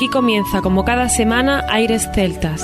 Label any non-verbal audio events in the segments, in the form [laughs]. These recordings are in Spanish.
Aquí comienza, como cada semana, Aires Celtas.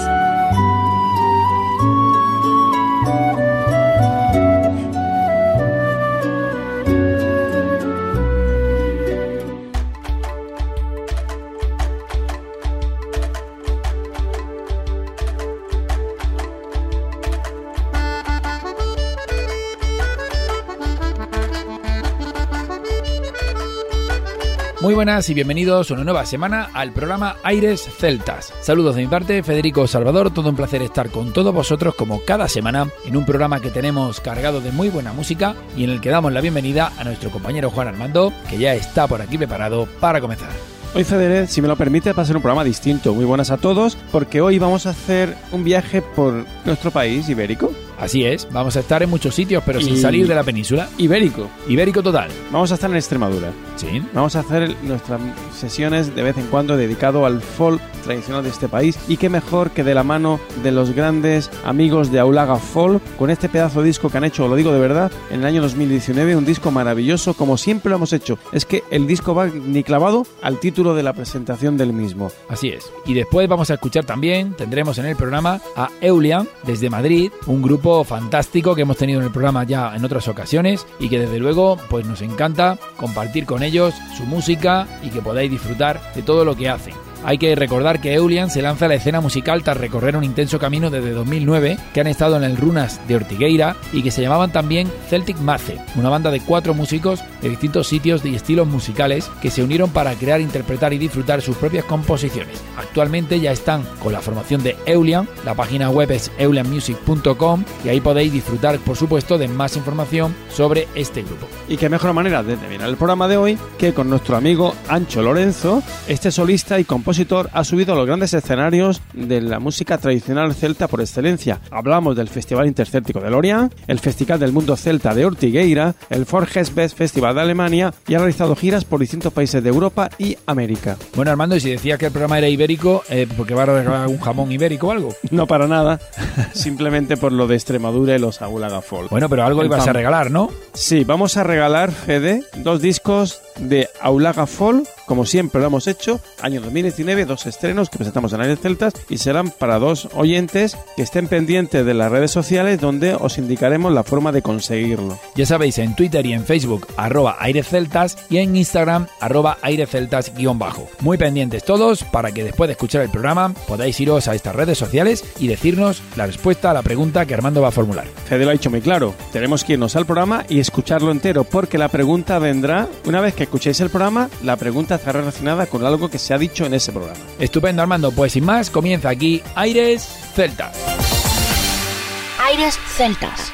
Buenas y bienvenidos una nueva semana al programa Aires Celtas. Saludos de mi parte, Federico Salvador, todo un placer estar con todos vosotros como cada semana en un programa que tenemos cargado de muy buena música y en el que damos la bienvenida a nuestro compañero Juan Armando, que ya está por aquí preparado para comenzar. Hoy Federer, si me lo permite, va a ser un programa distinto. Muy buenas a todos, porque hoy vamos a hacer un viaje por nuestro país ibérico. Así es, vamos a estar en muchos sitios, pero sin salir de la península. Ibérico. Ibérico total. Vamos a estar en Extremadura. Sí. Vamos a hacer nuestras sesiones de vez en cuando dedicado al folk tradicional de este país. Y qué mejor que de la mano de los grandes amigos de Aulaga Folk, con este pedazo de disco que han hecho, lo digo de verdad, en el año 2019, un disco maravilloso, como siempre lo hemos hecho. Es que el disco va ni clavado al título de la presentación del mismo. Así es. Y después vamos a escuchar también, tendremos en el programa a Eulian desde Madrid, un grupo fantástico que hemos tenido en el programa ya en otras ocasiones y que desde luego pues nos encanta compartir con ellos su música y que podáis disfrutar de todo lo que hacen. Hay que recordar que Eulian se lanza a la escena musical tras recorrer un intenso camino desde 2009, que han estado en el Runas de Ortigueira y que se llamaban también Celtic Mace, una banda de cuatro músicos de distintos sitios y estilos musicales que se unieron para crear, interpretar y disfrutar sus propias composiciones. Actualmente ya están con la formación de Eulian, la página web es eulianmusic.com y ahí podéis disfrutar, por supuesto, de más información sobre este grupo. Y qué mejor manera de terminar el programa de hoy que con nuestro amigo Ancho Lorenzo, este solista y compositor ha subido a los grandes escenarios de la música tradicional celta por excelencia. Hablamos del Festival Intercéltico de Lorient, el Festival del Mundo Celta de Ortigueira, el Forges Best Festival de Alemania y ha realizado giras por distintos países de Europa y América. Bueno, Armando, y si decía que el programa era ibérico, eh, ¿porque va a regalar un jamón ibérico o algo? [laughs] No para nada, [laughs] simplemente por lo de Extremadura y los Agulaga Folk. Bueno, pero algo ibas a regalar, ¿no? Sí, vamos a regalar, Fede, dos discos de Aulaga Folk, como siempre lo hemos hecho, año 2019, dos estrenos que presentamos en Aires Celtas y serán para dos oyentes que estén pendientes de las redes sociales donde os indicaremos la forma de conseguirlo. Ya sabéis, en Twitter y en Facebook, arroba Aires Celtas y en Instagram, arroba Aires Celtas guion bajo. Muy pendientes todos para que después de escuchar el programa podáis iros a estas redes sociales y decirnos la respuesta a la pregunta que Armando va a formular. Fede lo ha dicho muy claro, tenemos que irnos al programa y escucharlo entero porque la pregunta vendrá una vez que escuchéis el programa, la pregunta está relacionada con algo que se ha dicho en ese programa. Estupendo Armando, pues sin más, comienza aquí Aires Celtas. Aires Celtas.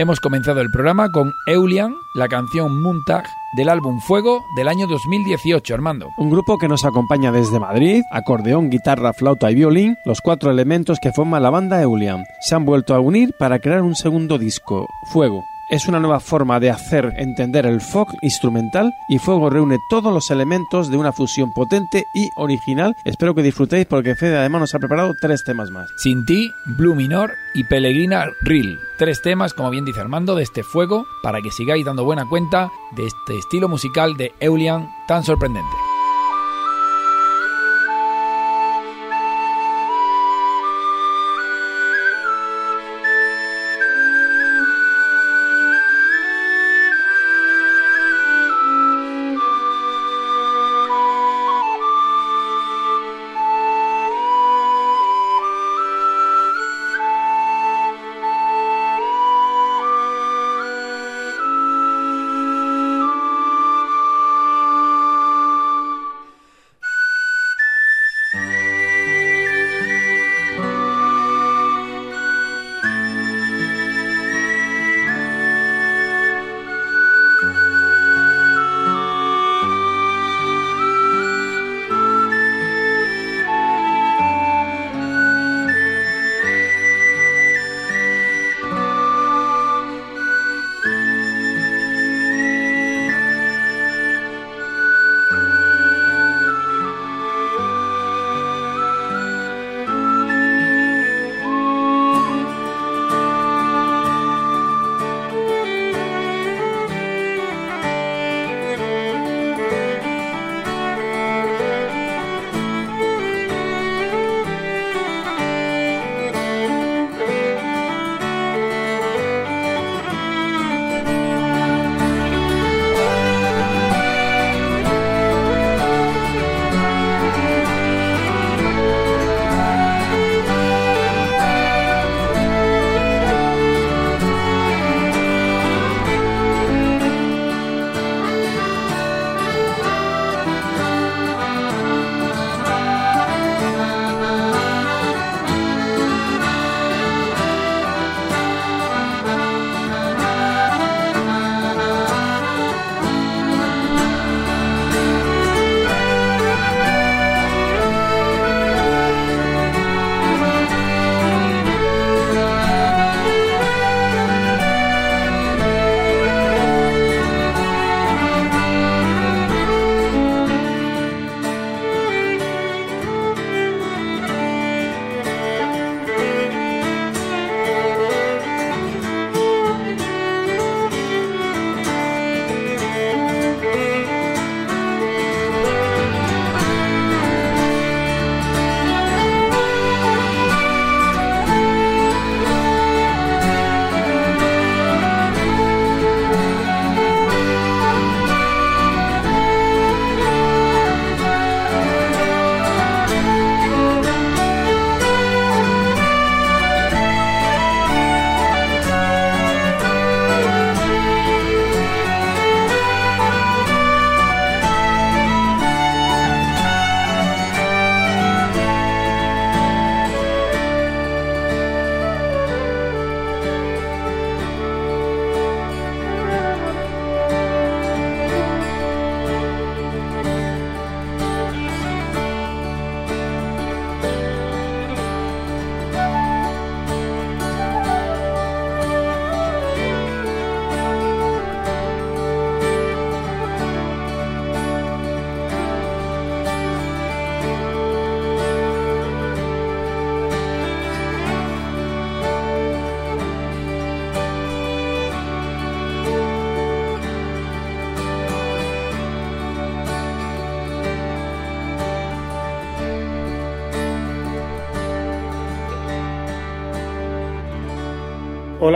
Hemos comenzado el programa con Eulian, la canción Muntag del álbum Fuego del año 2018, Armando. Un grupo que nos acompaña desde Madrid, acordeón, guitarra, flauta y violín, los cuatro elementos que forman la banda Eulian. Se han vuelto a unir para crear un segundo disco, Fuego. Es una nueva forma de hacer entender el folk instrumental y Fuego reúne todos los elementos de una fusión potente y original. Espero que disfrutéis porque Fede además nos ha preparado tres temas más. Sin ti, Blue Minor y Pellegrina Real. Tres temas, como bien dice Armando, de este fuego para que sigáis dando buena cuenta de este estilo musical de Eulian tan sorprendente.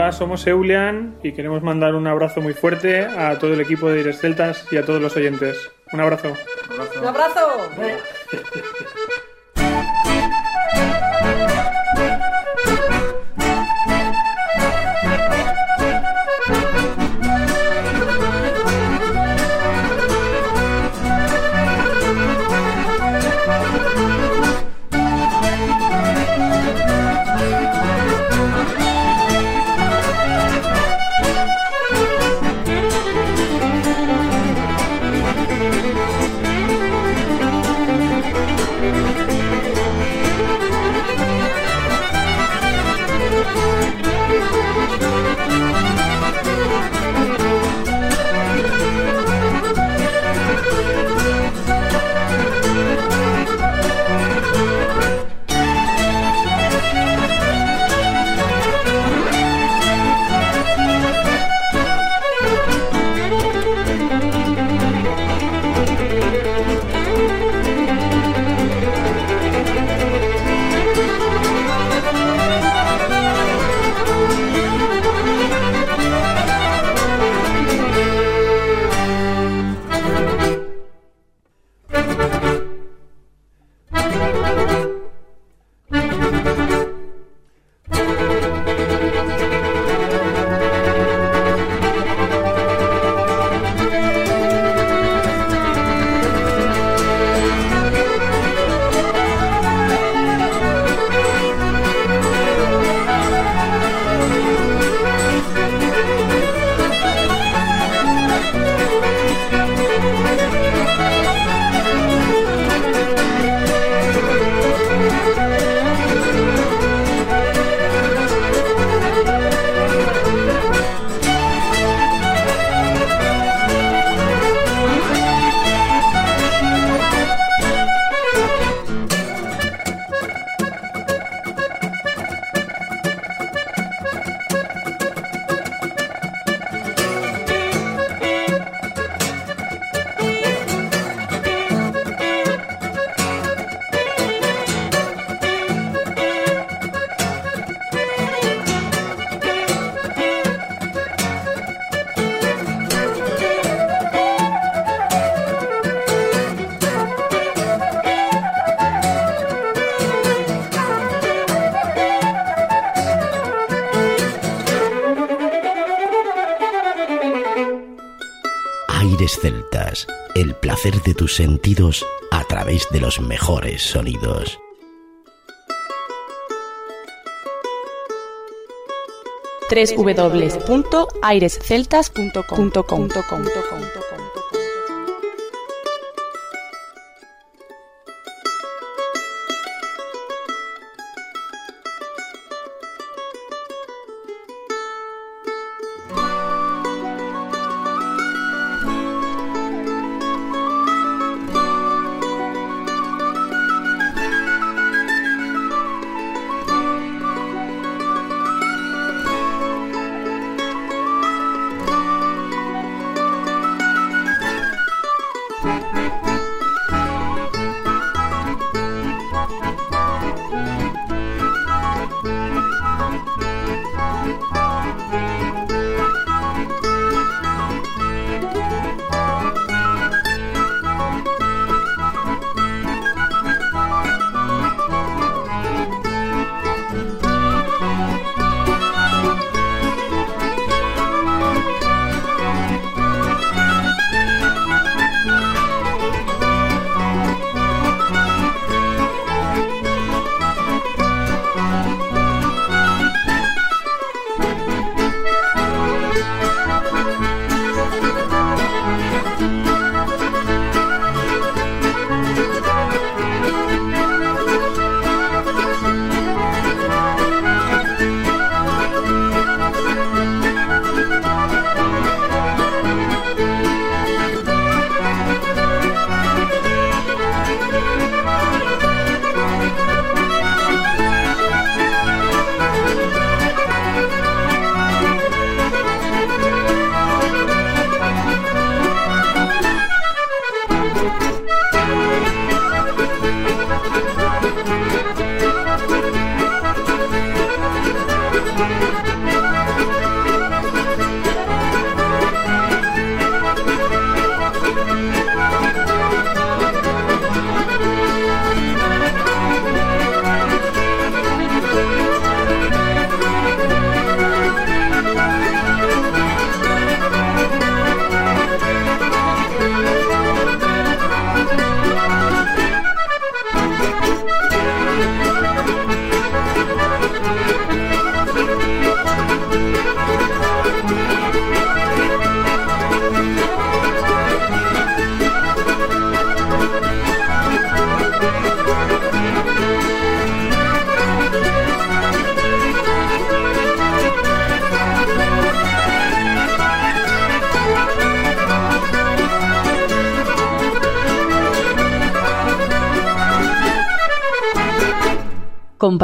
Hola, somos Eulian y queremos mandar un abrazo muy fuerte a todo el equipo de Ires Celtas y a todos los oyentes. Un abrazo. ¡Un abrazo! Celtas, el placer de tus sentidos a través de los mejores sonidos. www.airesceltas.com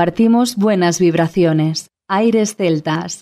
Compartimos buenas vibraciones. Aires celtas.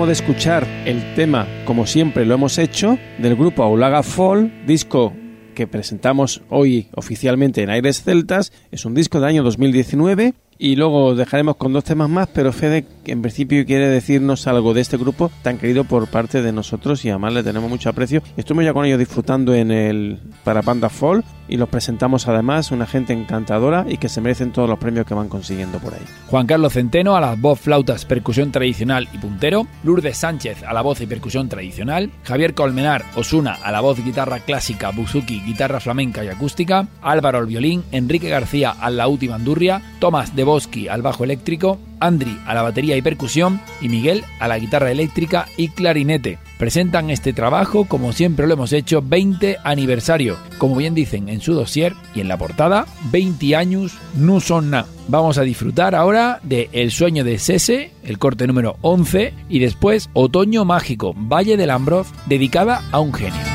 Acabamos de escuchar el tema, como siempre lo hemos hecho, del grupo Aulaga Fall, disco que presentamos hoy oficialmente en Aires Celtas. Es un disco del año 2019 y luego dejaremos con dos temas más, pero Fede en principio quiere decirnos algo de este grupo tan querido por parte de nosotros y además le tenemos mucho aprecio. Estuvimos ya con ellos disfrutando en el Parapanda Fall y los presentamos además, una gente encantadora y que se merecen todos los premios que van consiguiendo por ahí. Juan Carlos Centeno a las voz, flautas, percusión tradicional y puntero, Lourdes Sánchez a la voz y percusión tradicional, Javier Colmenar Osuna a la voz, guitarra clásica, buzuki, guitarra flamenca y acústica, Álvaro al violín, Enrique García al laúd y bandurria, Tomás de Boschi al bajo eléctrico, Andri a la batería y percusión y Miguel a la guitarra eléctrica y clarinete. Presentan este trabajo como siempre lo hemos hecho 20 aniversario, como bien dicen en su dossier y en la portada 20 años no son nada. Vamos a disfrutar ahora de El sueño de Sese, el corte número 11 y después Otoño mágico, Valle del Ambroz, dedicada a un genio.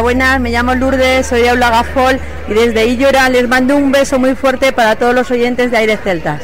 Buenas, me llamo Lourdes, soy de Aula Gafol y desde Illora les mando un beso muy fuerte para todos los oyentes de Aires Celtas.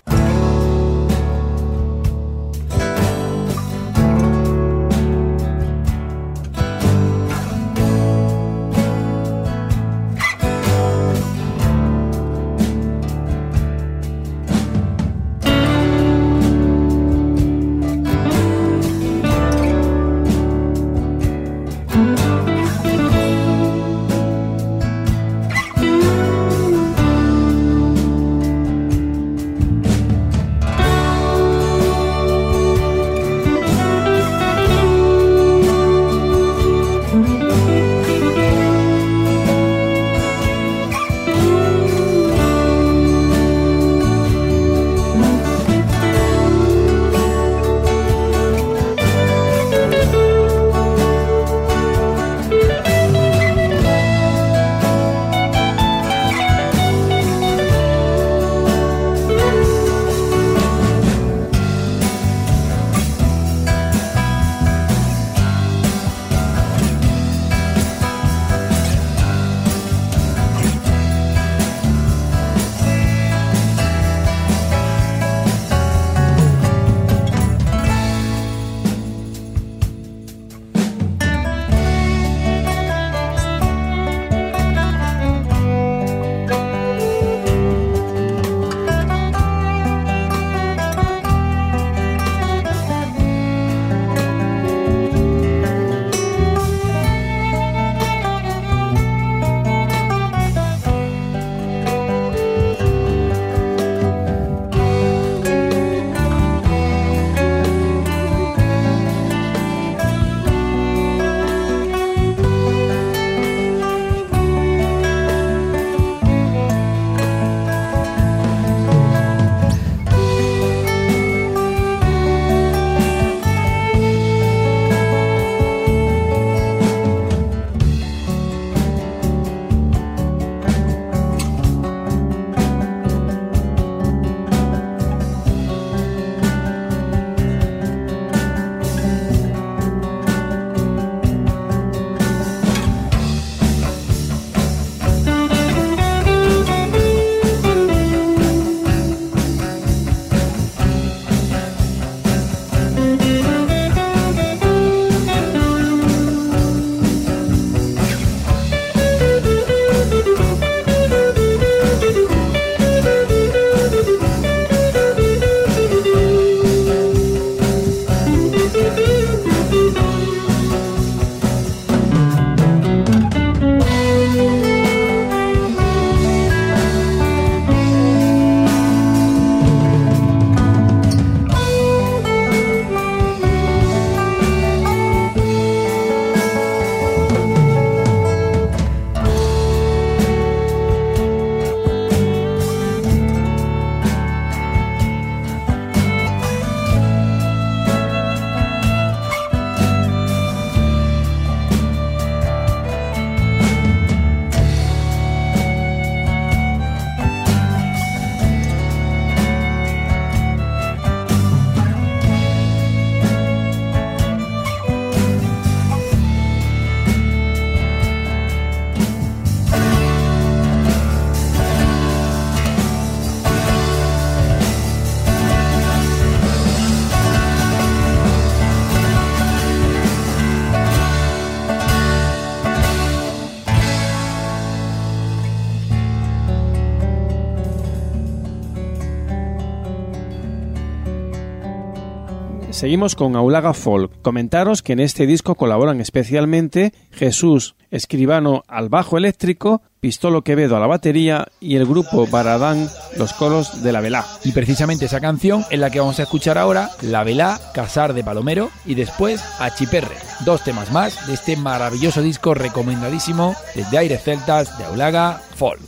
Seguimos con Aulaga Folk. Comentaros que en este disco colaboran especialmente Jesús Escribano al bajo eléctrico, Pistolo Quevedo a la batería y el grupo Baradán los coros de La Velá. Y precisamente esa canción es la que vamos a escuchar ahora, La Velá, Casar de Palomero y después Achiperre. Dos temas más de este maravilloso disco recomendadísimo desde Aires Celtas de Aulaga Folk.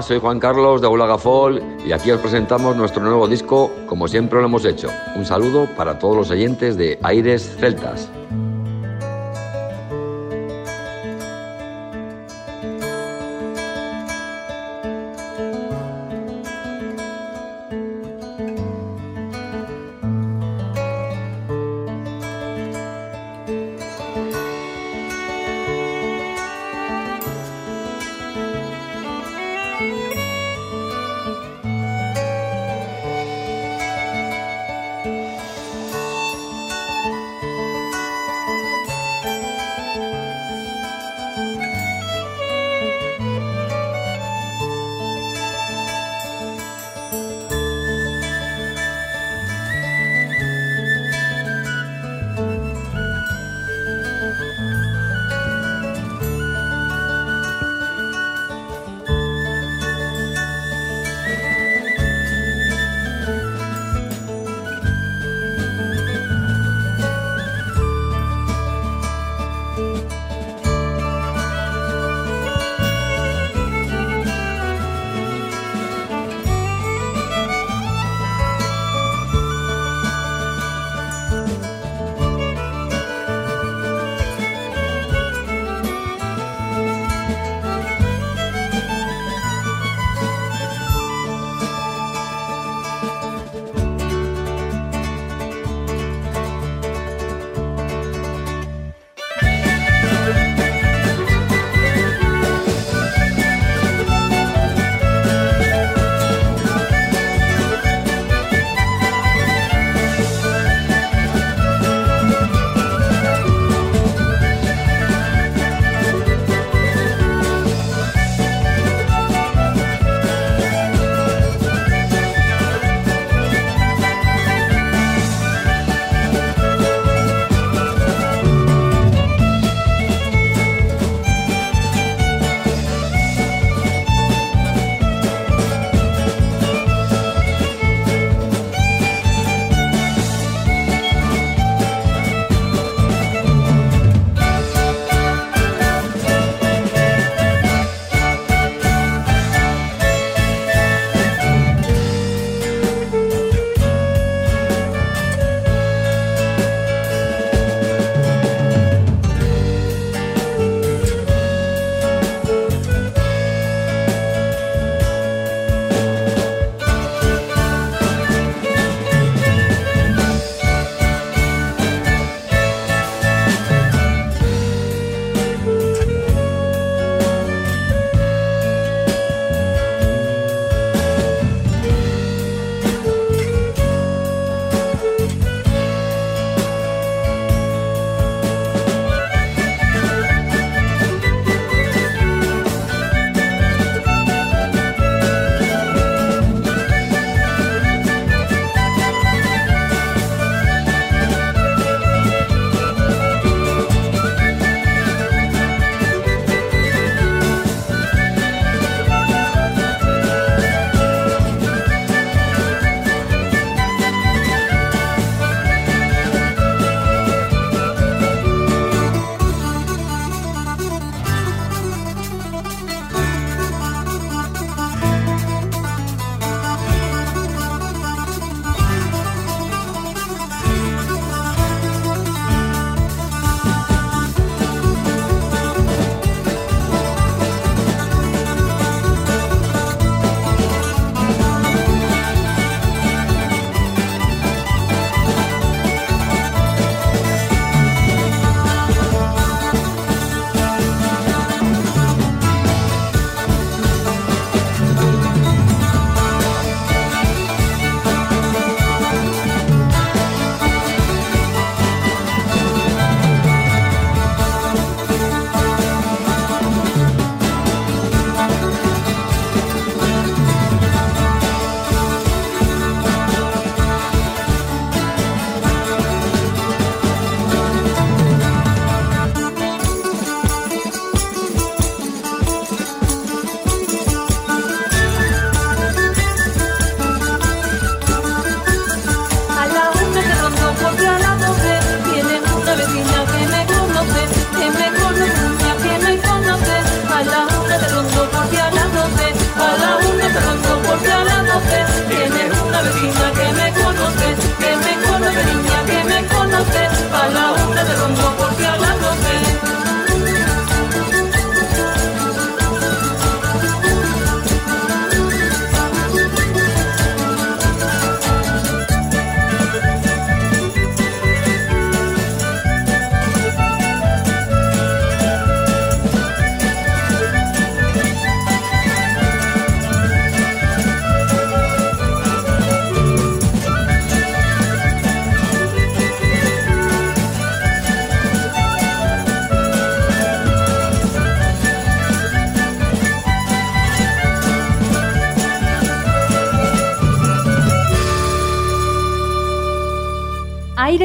Soy Juan Carlos de Aula y aquí os presentamos nuestro nuevo disco, como siempre lo hemos hecho. Un saludo para todos los oyentes de Aires Celtas.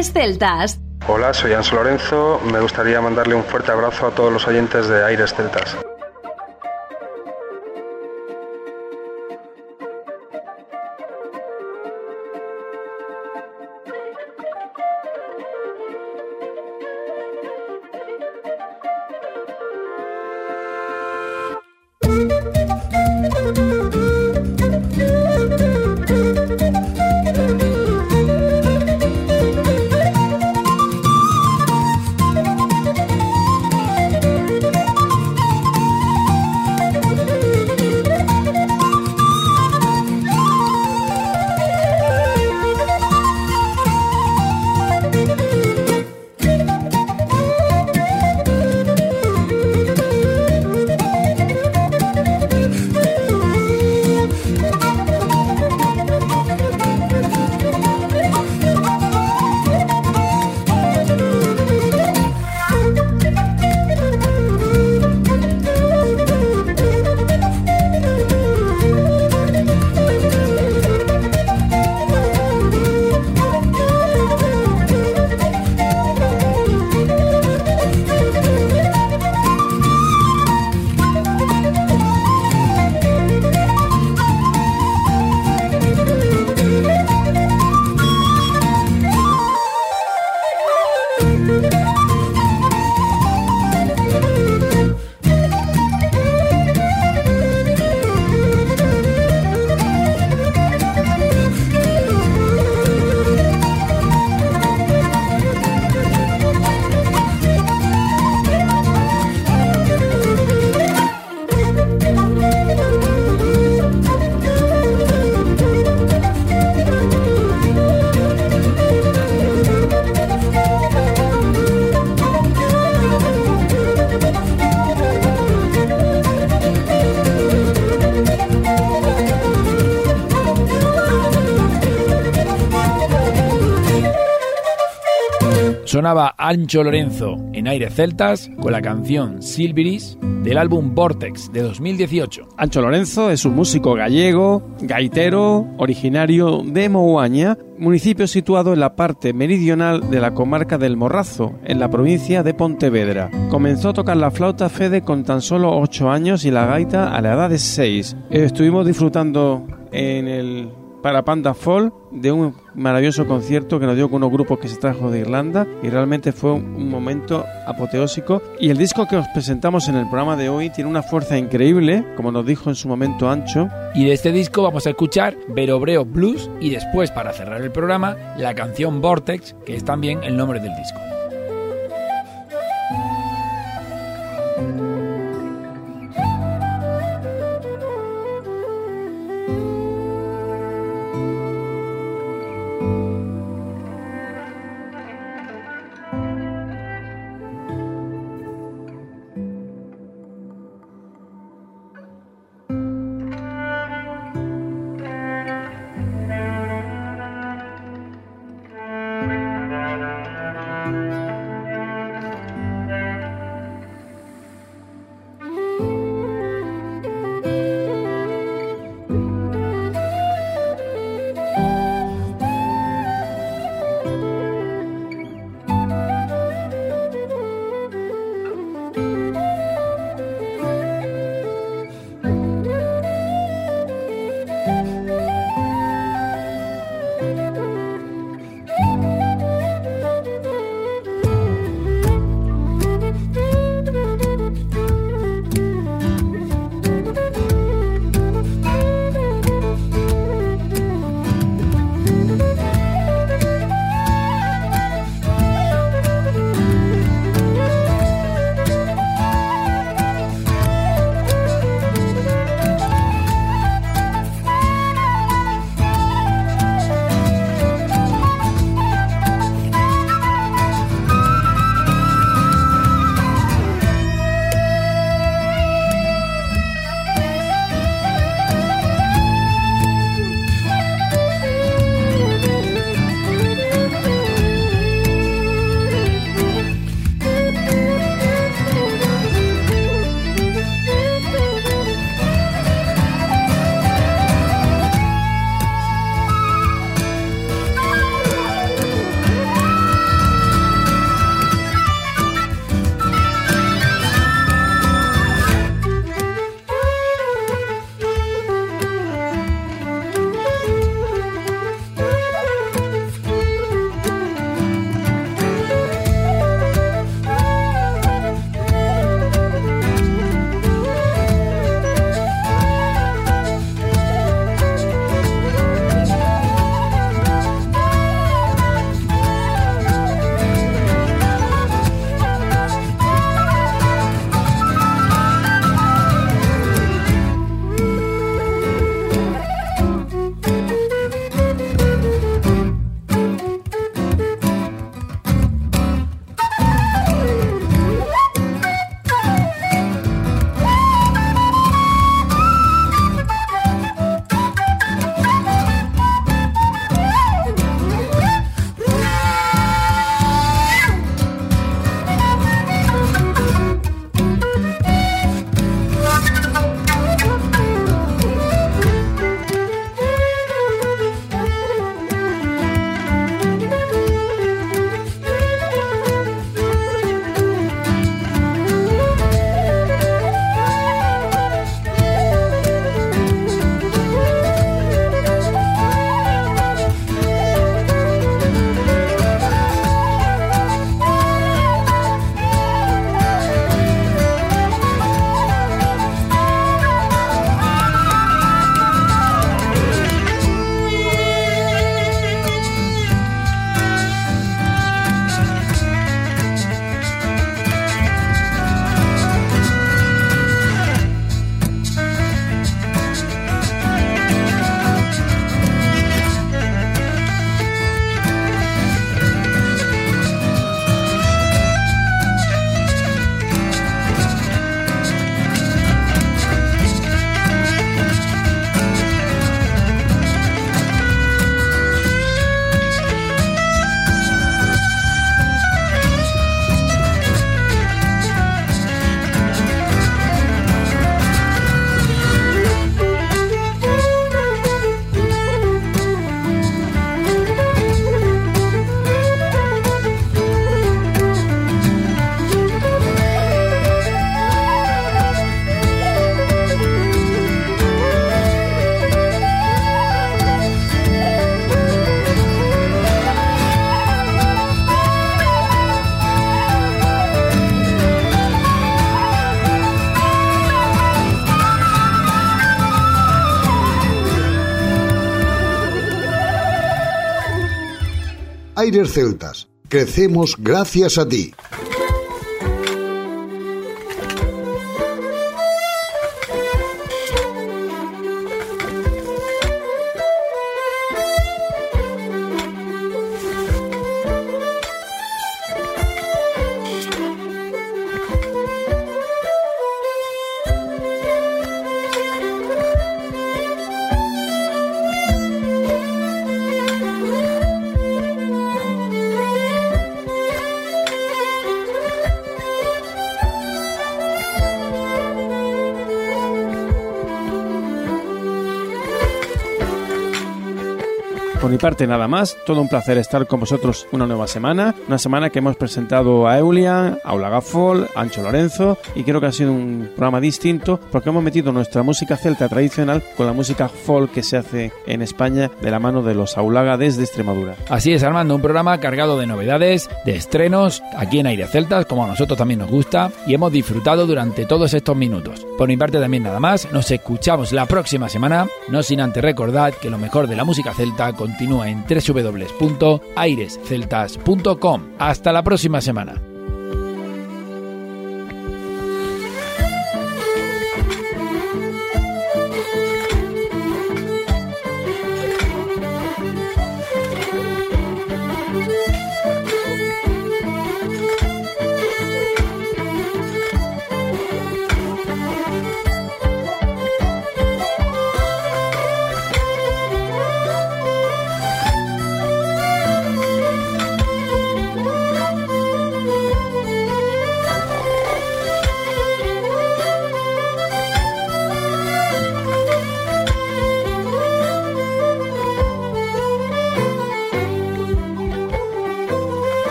Celtas. Hola, soy Anso Lorenzo. Me gustaría mandarle un fuerte abrazo a todos los oyentes de Aires Celtas. Sonaba Ancho Lorenzo en Aires Celtas con la canción Silveris del álbum Vortex de 2018. Ancho Lorenzo es un músico gallego, gaitero, originario de Mouaña, municipio situado en la parte meridional de la comarca del Morrazo, en la provincia de Pontevedra. Comenzó a tocar la flauta Fede con tan solo 8 años y la gaita a la edad de 6. Estuvimos disfrutando en el para Panda Fall de un maravilloso concierto que nos dio con unos grupos que se trajo de Irlanda y realmente fue un momento apoteósico. Y el disco que os presentamos en el programa de hoy tiene una fuerza increíble como nos dijo en su momento Ancho. Y de este disco vamos a escuchar Verobreo Blues y después para cerrar el programa la canción Vortex que es también el nombre del disco Aires Celtas. Crecemos gracias a ti. Parte nada más, todo un placer estar con vosotros una nueva semana, una semana que hemos presentado a Eulian, a Ulaga Gafol, a Ancho Lorenzo y creo que ha sido un programa distinto porque hemos metido nuestra música celta tradicional con la música folk que se hace en España de la mano de los Aulaga desde Extremadura. Así es Armando, un programa cargado de novedades, de estrenos aquí en Aire Celtas como a nosotros también nos gusta y hemos disfrutado durante todos estos minutos. Por mi parte también nada más, nos escuchamos la próxima semana, no sin antes recordar que lo mejor de la música celta con en www.airesceltas.com. Hasta la próxima semana.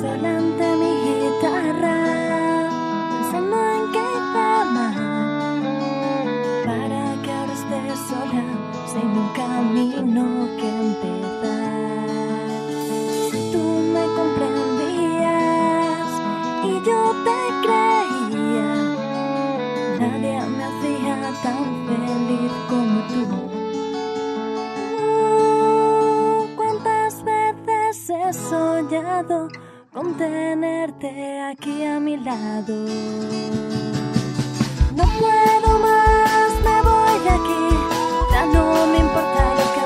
sola ante mi guitarra, pensando en que qué para que ahora estés sola sin un camino. Dos meses